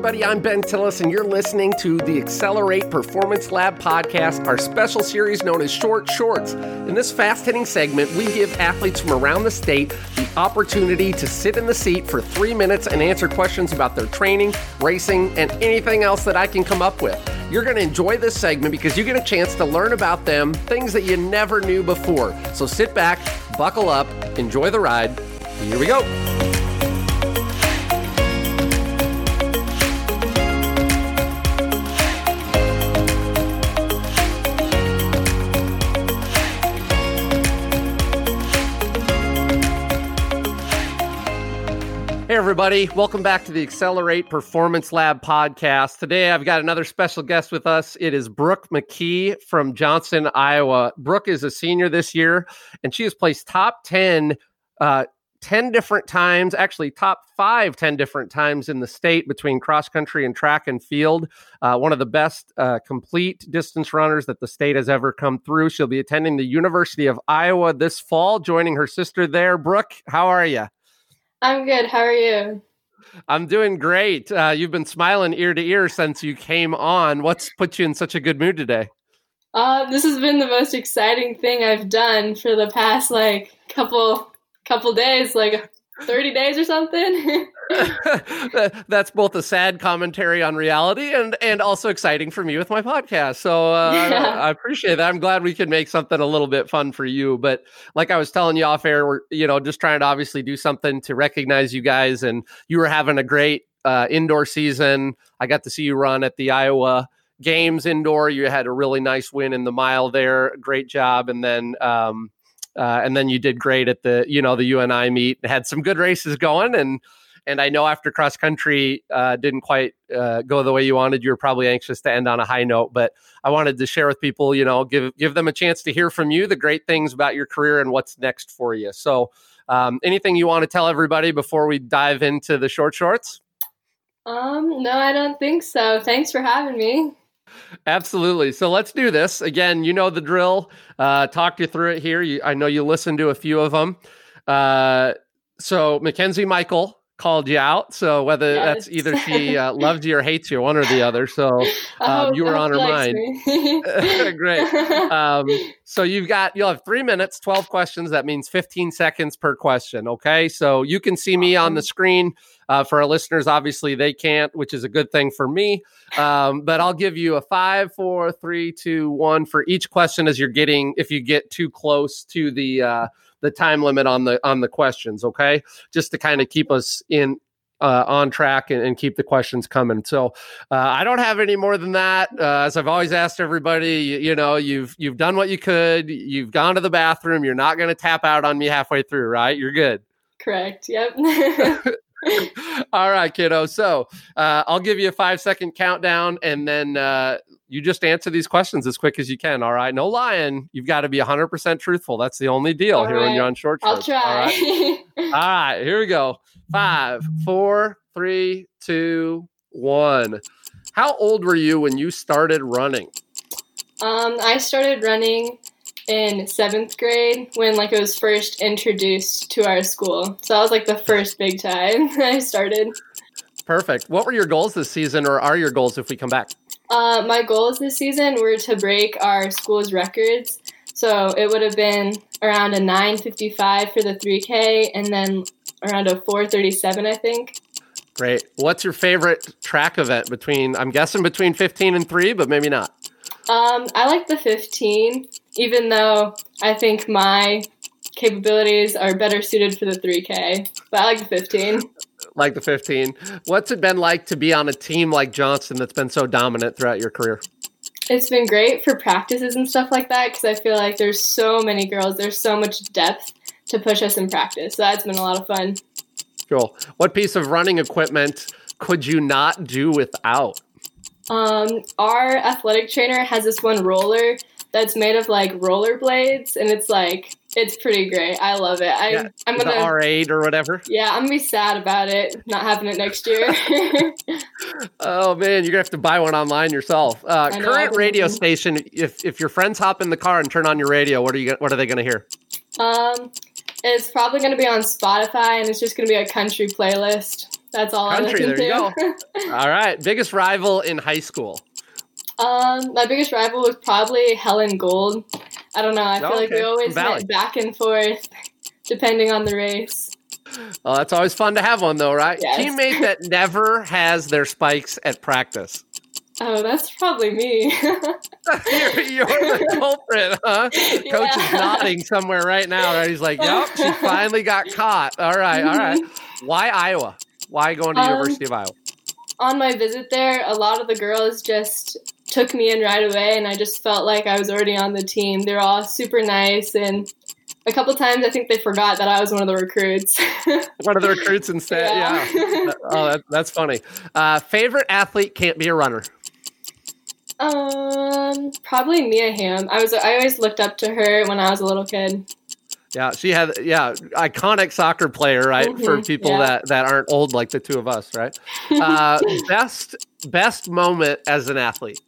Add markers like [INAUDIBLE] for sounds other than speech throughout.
everybody. I'm Ben Tillis, and you're listening to the Accelerate Performance Lab podcast, our special series known as Short Shorts. In this fast hitting segment, we give athletes from around the state the opportunity to sit in the seat for three minutes and answer questions about their training, racing, and anything else that I can come up with. You're going to enjoy this segment because you get a chance to learn about them, things that you never knew before. So sit back, buckle up, enjoy the ride. Here we go. Hey, everybody. Welcome back to the Accelerate Performance Lab podcast. Today, I've got another special guest with us. It is Brooke McKee from Johnston, Iowa. Brooke is a senior this year, and she has placed top 10, uh, 10 different times, actually, top five, 10 different times in the state between cross country and track and field. Uh, one of the best uh, complete distance runners that the state has ever come through. She'll be attending the University of Iowa this fall, joining her sister there. Brooke, how are you? I'm good. How are you? I'm doing great. Uh, you've been smiling ear to ear since you came on. What's put you in such a good mood today? Uh, this has been the most exciting thing I've done for the past like couple couple days, like 30 days or something. [LAUGHS] [LAUGHS] That's both a sad commentary on reality and and also exciting for me with my podcast. So uh, yeah. I, I, appreciate that. I'm glad we can make something a little bit fun for you. But like I was telling you off air, we're you know just trying to obviously do something to recognize you guys. And you were having a great uh, indoor season. I got to see you run at the Iowa games indoor. You had a really nice win in the mile there. Great job. And then um, uh, and then you did great at the you know the UNI meet. Had some good races going, and and I know after cross country uh, didn't quite uh, go the way you wanted, you were probably anxious to end on a high note. But I wanted to share with people, you know, give give them a chance to hear from you the great things about your career and what's next for you. So, um, anything you want to tell everybody before we dive into the short shorts? Um, no, I don't think so. Thanks for having me. Absolutely. So let's do this. Again, you know the drill. Uh, talk you through it here. You, I know you listened to a few of them. Uh, so Mackenzie Michael called you out. So whether yes. that's either she uh, loves you or hates you, one or the other. So [LAUGHS] um, you were on her mind. [LAUGHS] Great. [LAUGHS] Um, so you've got you'll have three minutes, twelve questions. That means fifteen seconds per question. Okay. So you can see me on the screen. Uh, for our listeners, obviously they can't, which is a good thing for me. Um, but I'll give you a five, four, three, two, one for each question as you're getting. If you get too close to the uh, the time limit on the on the questions, okay? Just to kind of keep us in uh, on track and, and, keep the questions coming. So uh, I don't have any more than that. Uh, as I've always asked everybody, you, you, know, you've you've done what you could. You've gone to the bathroom. You're not going to tap out on me halfway through, right? You're good. Correct. Yep. [LAUGHS] All right, kiddo. So uh, I'll give you a five second countdown, and then uh, you just answer these questions as quick as you can. All right, no lying. You've got to be 100 percent truthful. That's the only deal all here right. when you're on short. I'll try. All right. [LAUGHS] all right, here we go. Five, four, three, two, one. How old were you when you started running? Um, I started running in seventh grade when like it was first introduced to our school. So that was like the first big time [LAUGHS] I started. Perfect. What were your goals this season, or are your goals if we come back? Uh, my goals this season were to break our school's records. So it would have been around a 955 for the 3K and then around a 437, I think. Great. What's your favorite track event between, I'm guessing between 15 and 3, but maybe not? Um, I like the 15, even though I think my capabilities are better suited for the 3K. But I like the 15. [LAUGHS] Like the 15. What's it been like to be on a team like Johnston that's been so dominant throughout your career? It's been great for practices and stuff like that because I feel like there's so many girls, there's so much depth to push us in practice. So that's been a lot of fun. Cool. What piece of running equipment could you not do without? Um, our athletic trainer has this one roller that's made of like roller blades, and it's like it's pretty great. I love it. I, yeah, I'm gonna R eight or whatever. Yeah, I'm gonna be sad about it not having it next year. [LAUGHS] oh man, you're gonna have to buy one online yourself. Uh, current radio station. If if your friends hop in the car and turn on your radio, what are you? What are they gonna hear? Um, it's probably gonna be on Spotify, and it's just gonna be a country playlist. That's all Country, there to. you go. [LAUGHS] All right. Biggest rival in high school. um, my biggest rival was probably Helen Gold. I don't know. I feel Oh, like we always went back and forth depending on the race. Oh, that's always fun to have one, though, right? Yes. Teammate that [LAUGHS] never has their spikes at practice. Oh, that's probably me. [LAUGHS] you're, you're the [LAUGHS] culprit, huh? Coach is nodding somewhere right now. Right? He's like, "Yep, she finally got caught." All right, all right. Why Iowa? Why going to Um, University of Iowa? on my visit there, a lot of the girls just took me in right away, and I just felt like I was already on the team. They're all super nice, and a couple times I think they forgot that I was one of the recruits. [LAUGHS] One of the recruits instead. Yeah. [LAUGHS] Oh, that, that's funny. Uh, favorite athlete can't be a runner. um, probably Mia Hamm. I was I always looked up to her when I was a little kid. Yeah, she had yeah iconic soccer player, right? For Mhm, people yeah. that that aren't old like the two of us, right? Uh, [LAUGHS] best best moment as an athlete.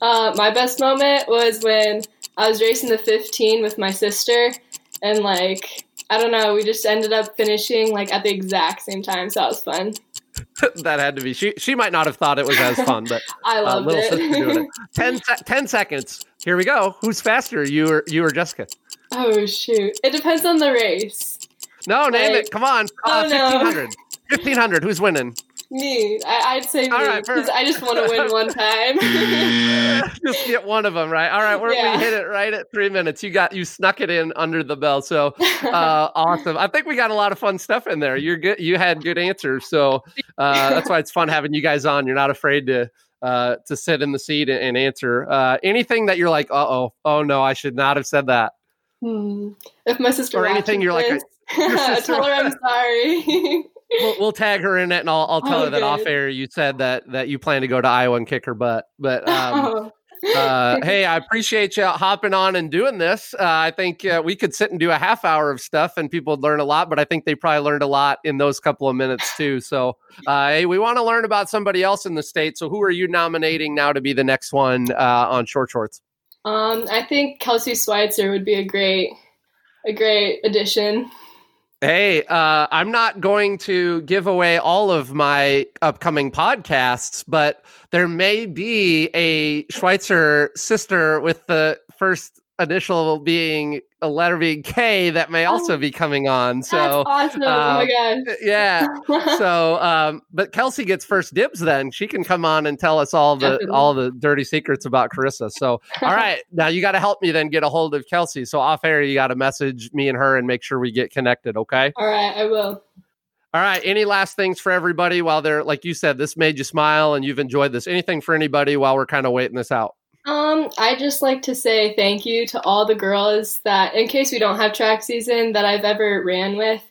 Uh, my best moment was when I was racing the 15 with my sister, and like I don't know, we just ended up finishing like at the exact same time, so that was fun. [LAUGHS] that had to be. She she might not have thought it was as fun, but [LAUGHS] I uh, loved little sister doing it. it. [LAUGHS] 10, se- 10 seconds. Here we go. Who's faster? You or you or Jessica? oh shoot! It depends on the race. No, name Like- it. Come on. Uh, Oh, no. 1500. 1500. Who's winning? Me, I, I'd say me All right, because I just want to win one [LAUGHS] time. [LAUGHS] Just get one of them, right? All right, we're, Yeah. we hit it right at three minutes. You got you snuck it in under the bell. So uh, [LAUGHS] awesome. I think we got a lot of fun stuff in there. You're good. You had good answers. So uh, that's why it's fun having you guys on. You're not afraid to uh, to sit in the seat and, and answer uh, anything that you're like, uh oh, oh no, I should not have said that. Hmm. If my sister Or anything you're like, this, sister- tell her I'm sorry. We'll, we'll tag her in it, and I'll, I'll tell Oh, her that off air. You said that that you plan to go to Iowa and kick her butt, but. [LAUGHS] Um, Oh. uh, [LAUGHS] hey, I appreciate you hopping on and doing this. Uh, I think uh, we could sit and do a half hour of stuff and people would learn a lot, but I think they probably learned a lot in those couple of minutes too. So, [LAUGHS] uh, hey, we want to learn about somebody else in the state. So, who are you nominating now to be the next one uh, on Short Shorts? Um, I think Kelsey Schweitzer would be a great, a great addition. Hey, uh, I'm not going to give away all of my upcoming podcasts, but there may be a Schweitzer sister with the first initial being a letter being K that may also be coming on. So, That's awesome! oh my gosh. yeah. [LAUGHS] So, um, but Kelsey gets first dibs. Then she can come on and tell us all the Definitely. all the dirty secrets about Karissa. So, all [LAUGHS] right, now you got to help me then get a hold of Kelsey. So off air, you got to message me and her and make sure we get connected. Okay. All right, I will. All right. Any last things for everybody while they're like you said, this made you smile and you've enjoyed this. Anything for anybody while we're kind of waiting this out? I just like to say thank you to all the girls that, in case we don't have track season, that I've ever ran with,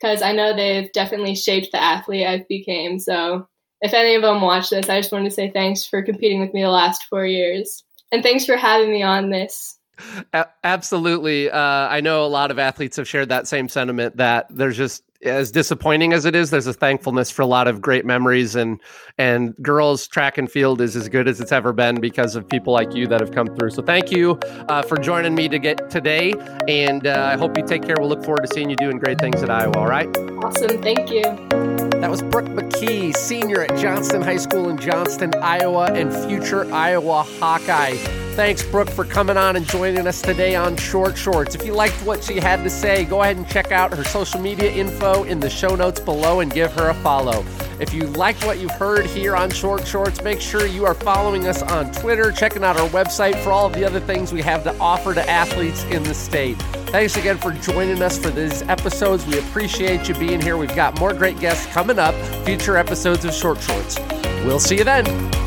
because I know they've definitely shaped the athlete I've became. So, if any of them watch this, I just wanted to say thanks for competing with me the last four years, and thanks for having me on this. A- absolutely. Uh, I know a lot of athletes have shared that same sentiment that there's just as disappointing as it is, there's a thankfulness for a lot of great memories and and girls track and field is as good as it's ever been because of people like you that have come through. So thank you uh, for joining me to get today, and uh, I hope you take care. We'll look forward to seeing you doing great things at Iowa. All right. Awesome, thank you. That was Brooke McKee, senior at Johnston High School in Johnston, Iowa, and future Iowa Hawkeye. Thanks, Brooke, for coming on and joining us today on Short Shorts. If you liked what she had to say, go ahead and check out her social media info in the show notes below and give her a follow. If you liked what you've heard here on Short Shorts, make sure you are following us on Twitter, checking out our website for all of the other things we have to offer to athletes in the state. Thanks again for joining us for these episodes. We appreciate you being here. We've got more great guests coming up, future episodes of Short Shorts. We'll see you then.